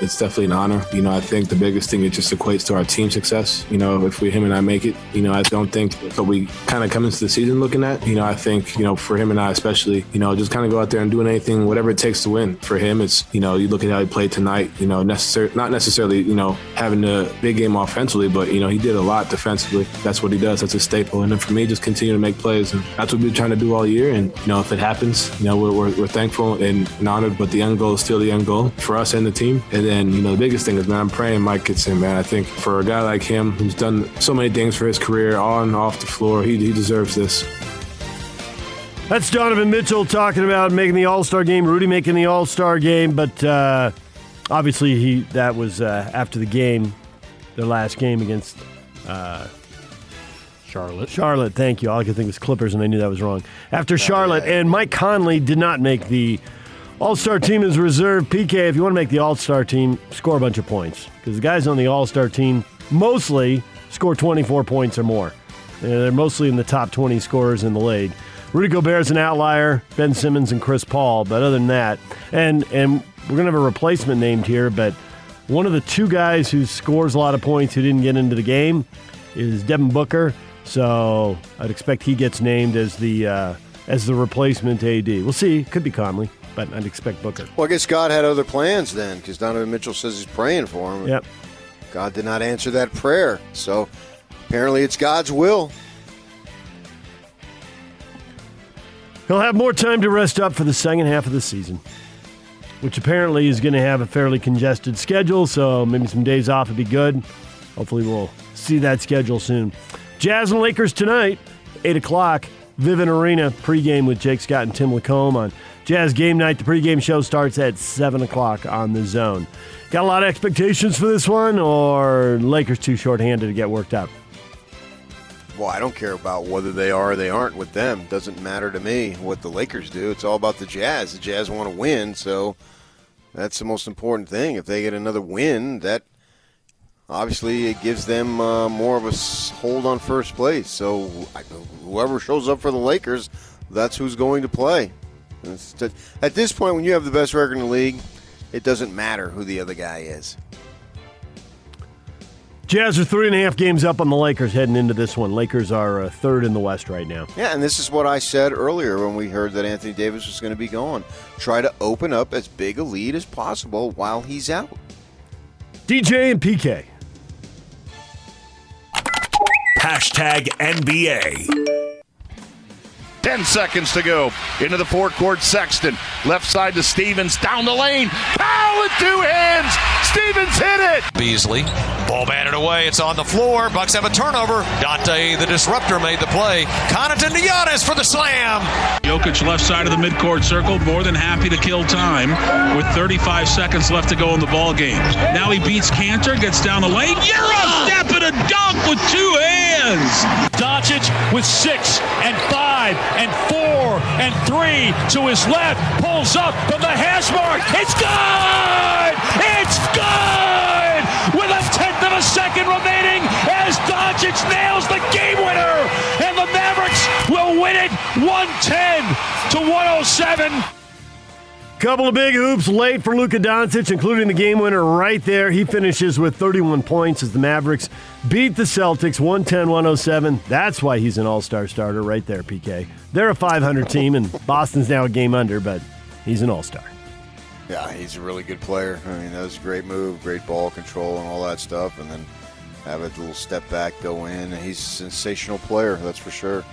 It's definitely an honor. You know, I think the biggest thing it just equates to our team success. You know, if we him and I make it, you know, I don't think what we kind of come into the season looking at. You know, I think you know for him and I especially, you know, just kind of go out there and doing anything, whatever it takes to win. For him, it's you know, you look at how he played tonight. You know, necessary not necessarily you know having a big game offensively, but you know he did a lot defensively. That's what he does. That's a staple. And then for me, just continue to make plays, and that's what been trying to do all year. And you know, if it happens, you know, we're, we're, we're thankful and honored. But the end goal is still the end goal for us and the team. And then you know, the biggest thing is, man, I'm praying Mike gets in, man. I think for a guy like him who's done so many things for his career on and off the floor, he, he deserves this. That's Donovan Mitchell talking about making the All Star game. Rudy making the All Star game, but uh, obviously he that was uh, after the game, their last game against uh, Charlotte. Charlotte. Thank you. All I could think was Clippers, and I knew that was wrong. After Charlotte, and Mike Conley did not make the All Star team is reserved. PK, if you want to make the All Star team, score a bunch of points because the guys on the All Star team mostly score 24 points or more. They're mostly in the top 20 scorers in the league. Rudy Gobert's an outlier, Ben Simmons and Chris Paul, but other than that, and and we're gonna have a replacement named here, but one of the two guys who scores a lot of points who didn't get into the game is Devin Booker. So I'd expect he gets named as the uh, as the replacement AD. We'll see. Could be Conley, but I'd expect Booker. Well, I guess God had other plans then, because Donovan Mitchell says he's praying for him. Yep. God did not answer that prayer, so apparently it's God's will. He'll have more time to rest up for the second half of the season, which apparently is going to have a fairly congested schedule, so maybe some days off would be good. Hopefully, we'll see that schedule soon. Jazz and Lakers tonight, 8 o'clock, Vivint Arena, pregame with Jake Scott and Tim Lacombe on Jazz Game Night. The pregame show starts at 7 o'clock on the zone. Got a lot of expectations for this one, or Lakers too short-handed to get worked up? Well, I don't care about whether they are or they aren't with them. Doesn't matter to me what the Lakers do. It's all about the Jazz. The Jazz want to win, so that's the most important thing. If they get another win, that obviously it gives them uh, more of a hold on first place. So whoever shows up for the Lakers, that's who's going to play. Just- At this point, when you have the best record in the league, it doesn't matter who the other guy is. Jazz are three and a half games up on the Lakers heading into this one. Lakers are uh, third in the West right now. Yeah, and this is what I said earlier when we heard that Anthony Davis was going to be gone. Try to open up as big a lead as possible while he's out. DJ and PK. Hashtag NBA. 10 seconds to go. Into the forecourt, Sexton. Left side to Stevens. Down the lane. Powell with two hands. Stevens hit it. Beasley. Ball batted away. It's on the floor. Bucks have a turnover. Donte, the disruptor, made the play. Connaughton to Giannis for the slam. Jokic left side of the midcourt circle, more than happy to kill time with 35 seconds left to go in the ball game. Now he beats Kanter, gets down the lane. Euro step and a dunk with two hands. Doncic with six and five and four and three to his left, pulls up from the hash mark. It's good! It's good! With a tenth of a second remaining as Doncic nails the game winner, and the Mavericks will win it 110 to 107. Couple of big hoops late for Luka Doncic, including the game winner right there. He finishes with 31 points as the Mavericks beat the Celtics 110 107. That's why he's an all star starter right there, PK. They're a 500 team, and Boston's now a game under, but he's an all star. Yeah, he's a really good player. I mean, that was a great move, great ball control, and all that stuff. And then have a little step back, go in. He's a sensational player, that's for sure.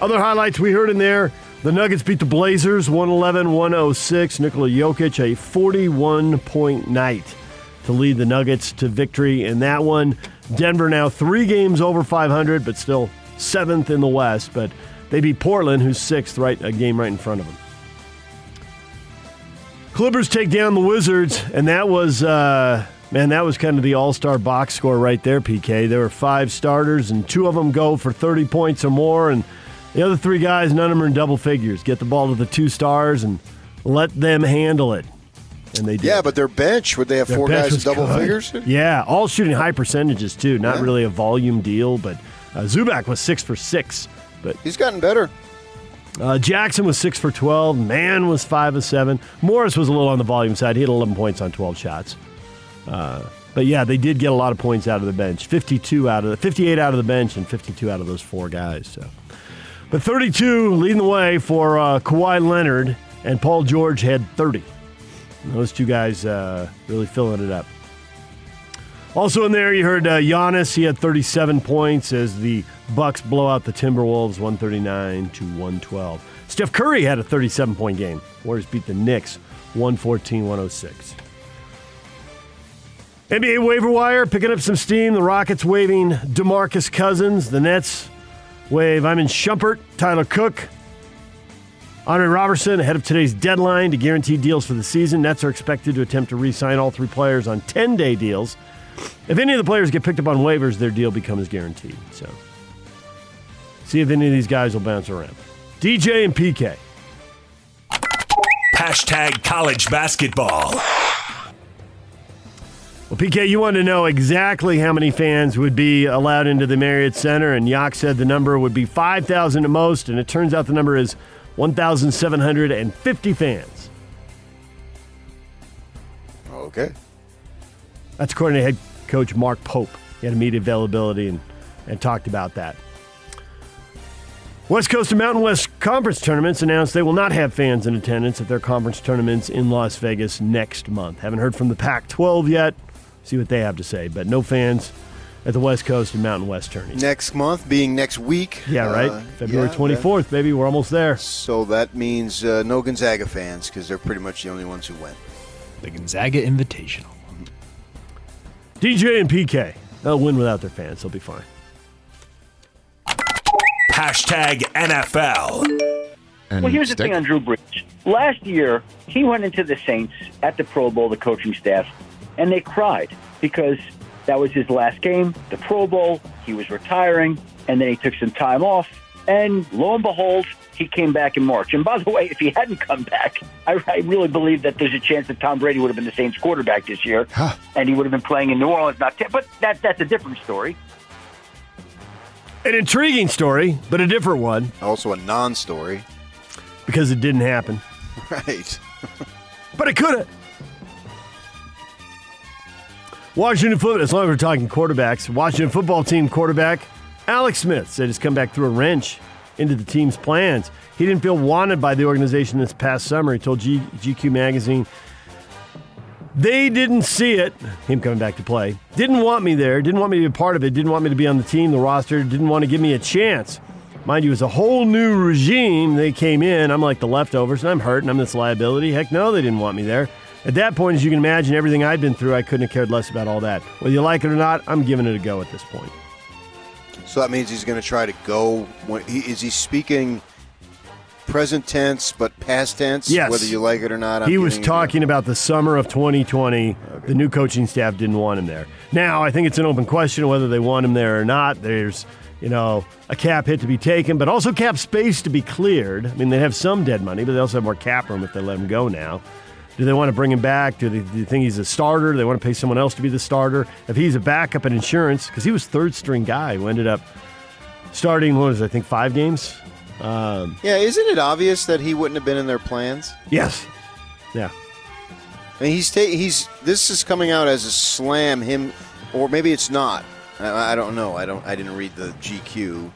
Other highlights we heard in there the Nuggets beat the Blazers 111 106. Nikola Jokic, a 41 point night to lead the Nuggets to victory in that one. Denver now three games over 500, but still seventh in the West. But they beat Portland, who's sixth, right a game right in front of them. Clippers take down the Wizards, and that was uh, Man, that was kind of the all star box score right there, PK. There were five starters, and two of them go for 30 points or more. And the other three guys, none of them are in double figures. Get the ball to the two stars and let them handle it. And they did. Yeah, but their bench, would they have Their four guys in double good. figures? Yeah, all shooting high percentages, too. Not Yeah. really a volume deal, but uh, Zubac was six for six. But He's gotten better. Uh, Jackson was six for 12. Mann was five of seven. Morris was a little on the volume side. He had 11 points on 12 shots. Uh, but yeah, they did get a lot of points out of the bench. 52 out of the 58 out of the bench and 52 out of those four guys. So, but 32 leading the way for uh, Kawhi Leonard and Paul George had 30. And those two guys uh, really filling it up. Also in there, you heard uh, Giannis. He had 37 points as the Bucks blow out the Timberwolves 139 to 112. Steph Curry had a 37 point game. Warriors beat the Knicks 114 106. NBA waiver wire picking up some steam. The Rockets waving DeMarcus Cousins. The Nets wave Iman Shumpert, Tyler Cook, Andre Roberson ahead of today's deadline to guarantee deals for the season. Nets are expected to attempt to re sign all three players on 10 day deals. If any of the players get picked up on waivers, their deal becomes guaranteed. So, see if any of these guys will bounce around. DJ and PK. Hashtag college basketball. Well, PK, you wanted to know exactly how many fans would be allowed into the Marriott Center, and Yak said the number would be 5,000 at most, and it turns out the number is 1,750 fans. Okay. That's according to head coach Mark Pope. He had a media availability and, and talked about that. West Coast and Mountain West Conference tournaments announced they will not have fans in attendance at their conference tournaments in Las Vegas next month. Haven't heard from the Pac 12 yet. See what they have to say, but no fans at the West Coast and Mountain West tourneys. Next month being next week. Yeah, right? Uh, February yeah, 24th, baby. We're almost there. so that means uh, no Gonzaga fans because they're pretty much the only ones who went. The Gonzaga Invitational. DJ and PK. They'll win without their fans. They'll be fine. Hashtag NFL. well, here's the thing on Drew Brees. Last year, he went into the Saints at the Pro Bowl, the coaching staff, and they cried because that was his last game, the Pro Bowl. He was retiring, and then he took some time off. And lo and behold, he came back in March. And by the way, if he hadn't come back, I, I really believe that there's a chance that Tom Brady would have been the Saints quarterback this year, and he would have been playing in New Orleans. Not, but that that's a different story. An intriguing story, but a different one Also a non-story. because it didn't happen. Right. But it could have. Washington football, as long as we're talking quarterbacks, Washington football team quarterback Alex Smith said he's come back through a wrench into the team's plans. He didn't feel wanted by the organization this past summer. He told G- GQ magazine they didn't see it, him coming back to play. Didn't want me there, didn't want me to be a part of it, didn't want me to be on the team, the roster, didn't want to give me a chance. Mind you, it's a whole new regime. They came in. I'm like the leftovers, and I'm hurt, and I'm this liability. Heck no, they didn't want me there. At that point, as you can imagine, everything I'd been through, I couldn't have cared less about all that. Whether you like it or not, I'm giving it a go at this point. So that means he's going to try to go. When he, is he speaking present tense but past tense? Yes. Whether you like it or not. I'm he was talking about the summer of 2020. The new coaching staff didn't want him there. Now, I think it's an open question whether they want him there or not. There's, you know, a cap hit to be taken, but also cap space to be cleared. I mean, they have some dead money, but they also have more cap room if they let him go now. Do they want to bring him back? Do they, do they think he's a starter? Do they want to pay someone else to be the starter? If he's a backup in insurance, because he was third string guy who ended up starting, what was it, I think, five games? Um, Yeah, isn't it obvious that he wouldn't have been in their plans? yes. Yeah. I mean, he's ta- he's this is coming out as a slam him, or maybe it's not. I, I don't know. I don't. I didn't read the GQ,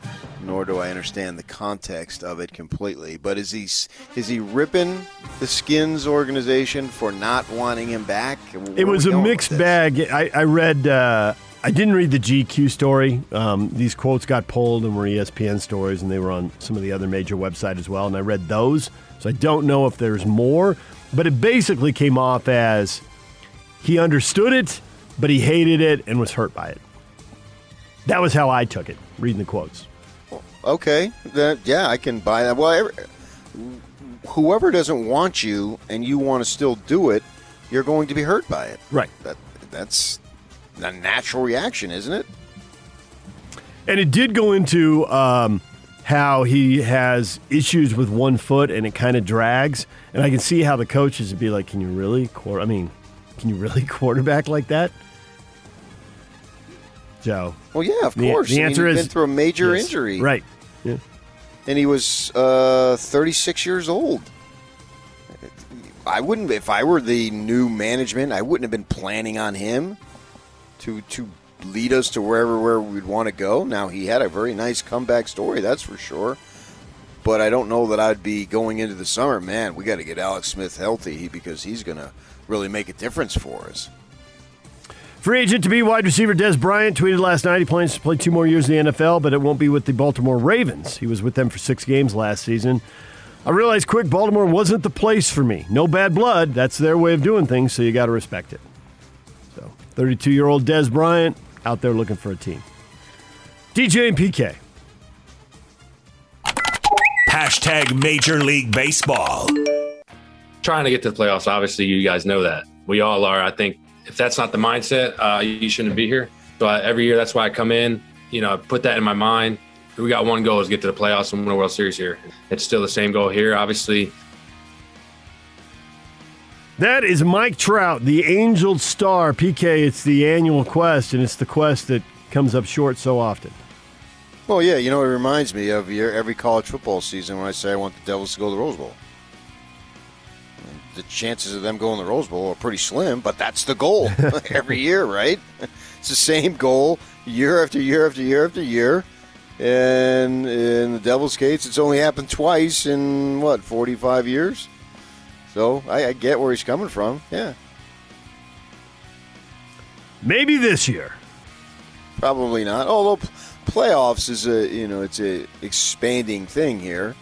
nor do I understand the context of it completely. But is he is he ripping the Skins organization for not wanting him back? Where It was a mixed bag. I, I read. Uh, I didn't read the GQ story. Um, these quotes got pulled and were ESPN stories, and they were on some of the other major websites as well. And I read those, so I don't know if there's more. But it basically came off as he understood it, but he hated it and was hurt by it. That was how I took it, reading the quotes. Okay, that yeah, I can buy that. Well, every, whoever doesn't want you and you want to still do it, you're going to be hurt by it. Right. That that's a natural reaction, isn't it? And it did go into um, how he has issues with one foot and it kind of drags. And I can see how the coaches would be like, "Can you really? I mean, can you really quarterback like that?" Joe. Well, yeah, of The- course. the I mean, answer he's is been through a major yes. injury, Right. Yeah. And he was uh, 36 years old. I wouldn't, if I were the new management, I wouldn't have been planning on him to to lead us to wherever where we'd want to go. Now he had a very nice comeback story, that's for sure. But I don't know that I'd be going into the summer. Man, we got to get Alex Smith healthy because he's going to really make a difference for us. Free agent to be wide receiver Dez Bryant tweeted last night he plans to play two more years in the NFL, but it won't be with the Baltimore Ravens. He was with them for six games last season. I realized quick Baltimore wasn't the place for me. No bad blood. That's their way of doing things, so you got to respect it. So, 32 year old Dez Bryant out there looking for a team. DJ and PK. Hashtag Major League Baseball. trying to get to the playoffs. Obviously, you guys know that. We all are. I think if that's not the mindset, uh, you shouldn't be here. So I, every year, that's why I come in. You know, I put that in my mind. We got one goal is get to the playoffs and win a World Series here. It's still the same goal here. Obviously, That is Mike Trout, the Angel Star. PK, it's the annual quest, and it's the quest that comes up short so often. Well, yeah, you know, it reminds me of your, every college football season when I say I want the Devils to go to the Rose Bowl. The chances of them going to the Rose Bowl are pretty slim, but that's the goal every year, right? It's the same goal year after year after year after year. And in the Devils' case, it's only happened twice in what, 45 years? So I, I get where he's coming from. Yeah, Maybe this year. probably not. Although playoffs is a you know it's a expanding thing here,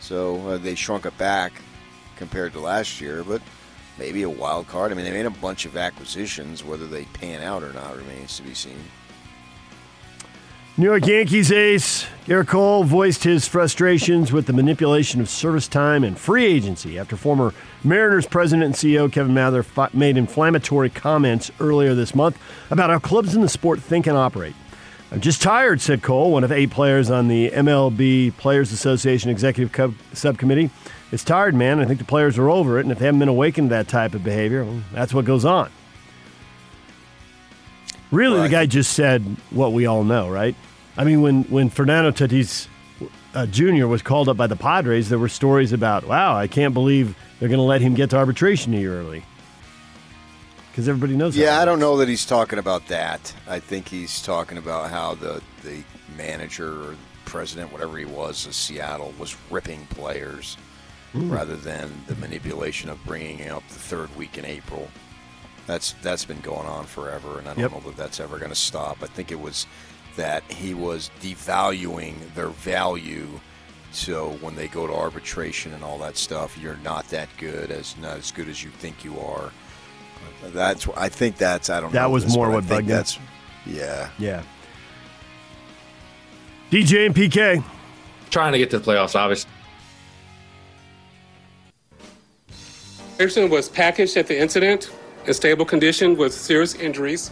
so uh, they shrunk it back compared to last year. But maybe a wild card. I mean, they made a bunch of acquisitions. Whether they pan out or not remains to be seen. New York Yankees ace Gerrit Cole voiced his frustrations with the manipulation of service time and free agency after former Mariners president and CEO Kevin Mather made inflammatory comments earlier this month about how clubs in the sport think and operate. I'm just tired, said Cole, one of eight players on the MLB Players Association Executive Cub- Subcommittee. It's tired, man. I think the players are over it, and if they haven't been awakened to that type of behavior, well, that's what goes on. Really, Well, the guy just said what we all know, right? I mean, when when Fernando Tatis uh, Jr. was called up by the Padres, there were stories about, wow, I can't believe they're going to let him get to arbitration a year early. Because everybody knows. Yeah, I don't know that he's talking about that. I think he's talking about how the the manager or president, whatever he was, of Seattle, was ripping players rather than the manipulation of bringing up the third week in April. That's that's been going on forever, and I don't Yep. know that that's ever going to stop. I think it was that he was devaluing their value. So when they go to arbitration and all that stuff, you're not that good as not as good as you think you are. That's I think that's I don't. That know was this, more but I what think bugged you? That's yeah. Yeah. DJ and PK. trying to get to the playoffs. Obviously, Anderson was packaged at the incident in stable condition with serious injuries.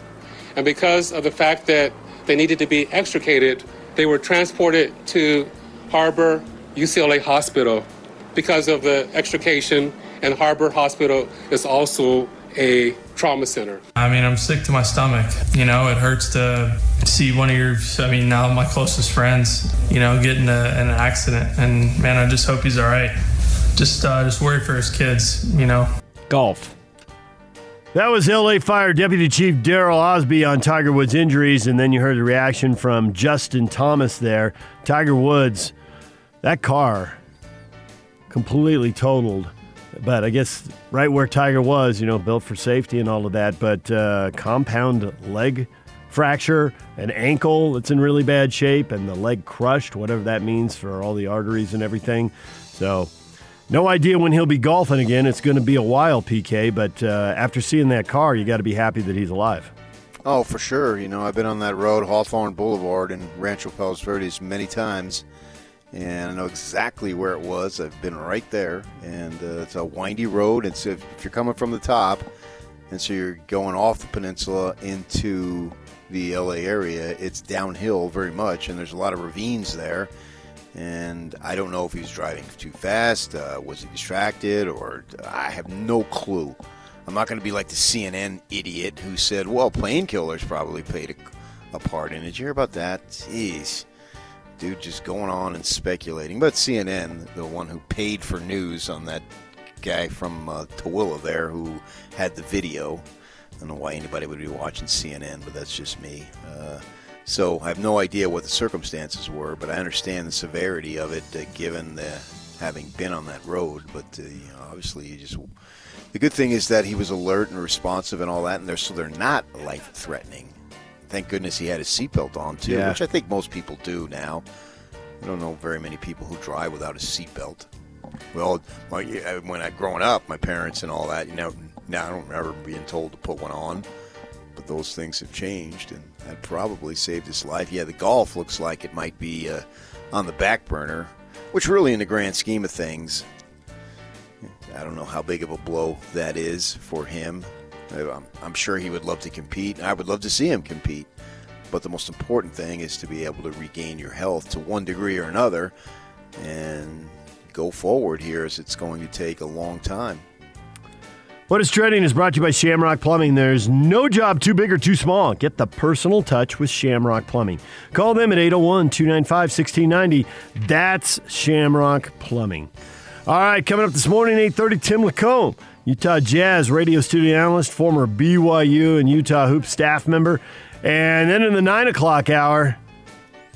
And because of the fact that they needed to be extricated, they were transported to Harbor UCLA Hospital. Because of the extrication, and Harbor Hospital is also a trauma center. I mean, I'm sick to my stomach. You know, it hurts to see one of your, I mean, now my closest friends, you know, get in, a, in an accident. And man, I just hope he's all right. Just, uh, just worry for his kids, you know. Golf. That was LA Fire Deputy Chief Daryl Osby on Tiger Woods' injuries, and then you heard the reaction from Justin Thomas there. Tiger Woods, that car completely totaled. But I guess right where Tiger was, you know, built for safety and all of that. But uh, compound leg fracture, an ankle that's in really bad shape, and the leg crushed, whatever that means for all the arteries and everything. So, no idea when he'll be golfing again. It's going to be a while, PK. But uh, after seeing that car, you got to be happy that he's alive. Oh, for sure. You know, I've been on that road, Hawthorne Boulevard in Rancho Palos Verdes, many times, and I know exactly where it was. I've been right there, and uh, it's a windy road. It's if, if you're coming from the top, and so you're going off the peninsula into the LA area. It's downhill very much, and there's a lot of ravines there. And I don't know if he was driving too fast, uh, was he distracted, or I have no clue. I'm not going to be like the CNN idiot who said, well, plane killers probably played a, a part in it. You hear about that? Jeez. Dude, just going on and speculating. But CNN, the one who paid for news on that guy from uh, Tooele there who had the video. I don't know why anybody would be watching CNN, but that's just me. Uh, so I have no idea what the circumstances were, but I understand the severity of it uh, given the having been on that road. But uh, you know, obviously, you just the good thing is that he was alert and responsive and all that, and they're so they're not life threatening. Thank goodness he had his seatbelt on too, Yeah. which I think most people do now. I don't know very many people who drive without a seatbelt. Well, when I growing up, my parents and all that, you know, now I don't remember being told to put one on. But those things have changed, and that probably saved his life. Yeah, the golf looks like it might be uh, on the back burner, which really, in the grand scheme of things, I don't know how big of a blow that is for him. I'm, um, I'm sure he would love to compete. I would love to see him compete. But the most important thing is to be able to regain your health to one degree or another and go forward here as it's going to take a long time. What is trending is brought to you by Shamrock Plumbing. There's no job too big or too small. Get the personal touch with Shamrock Plumbing. Call them at 801 295 1690. That's Shamrock Plumbing. All right, coming up this morning, 8.30, Tim Lacombe, Utah Jazz radio studio analyst, former BYU and Utah Hoop staff member. And then in the 9 o'clock hour,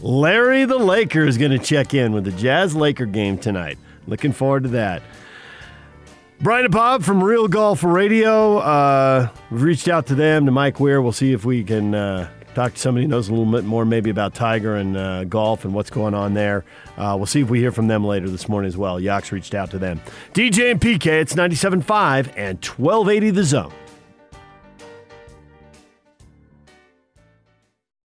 Larry the Laker is going to check in with the Jazz Laker game tonight. Looking forward to that. Brian and Bob from Real Golf Radio. Uh, we've reached out to them, to Mike Weir. We'll see if we can uh, talk to somebody who knows a little bit more maybe about Tiger and uh, golf and what's going on there. Uh, we'll see if we hear from them later this morning as well. Yachts reached out to them. DJ and PK, it's 97.5 and 1280 The Zone.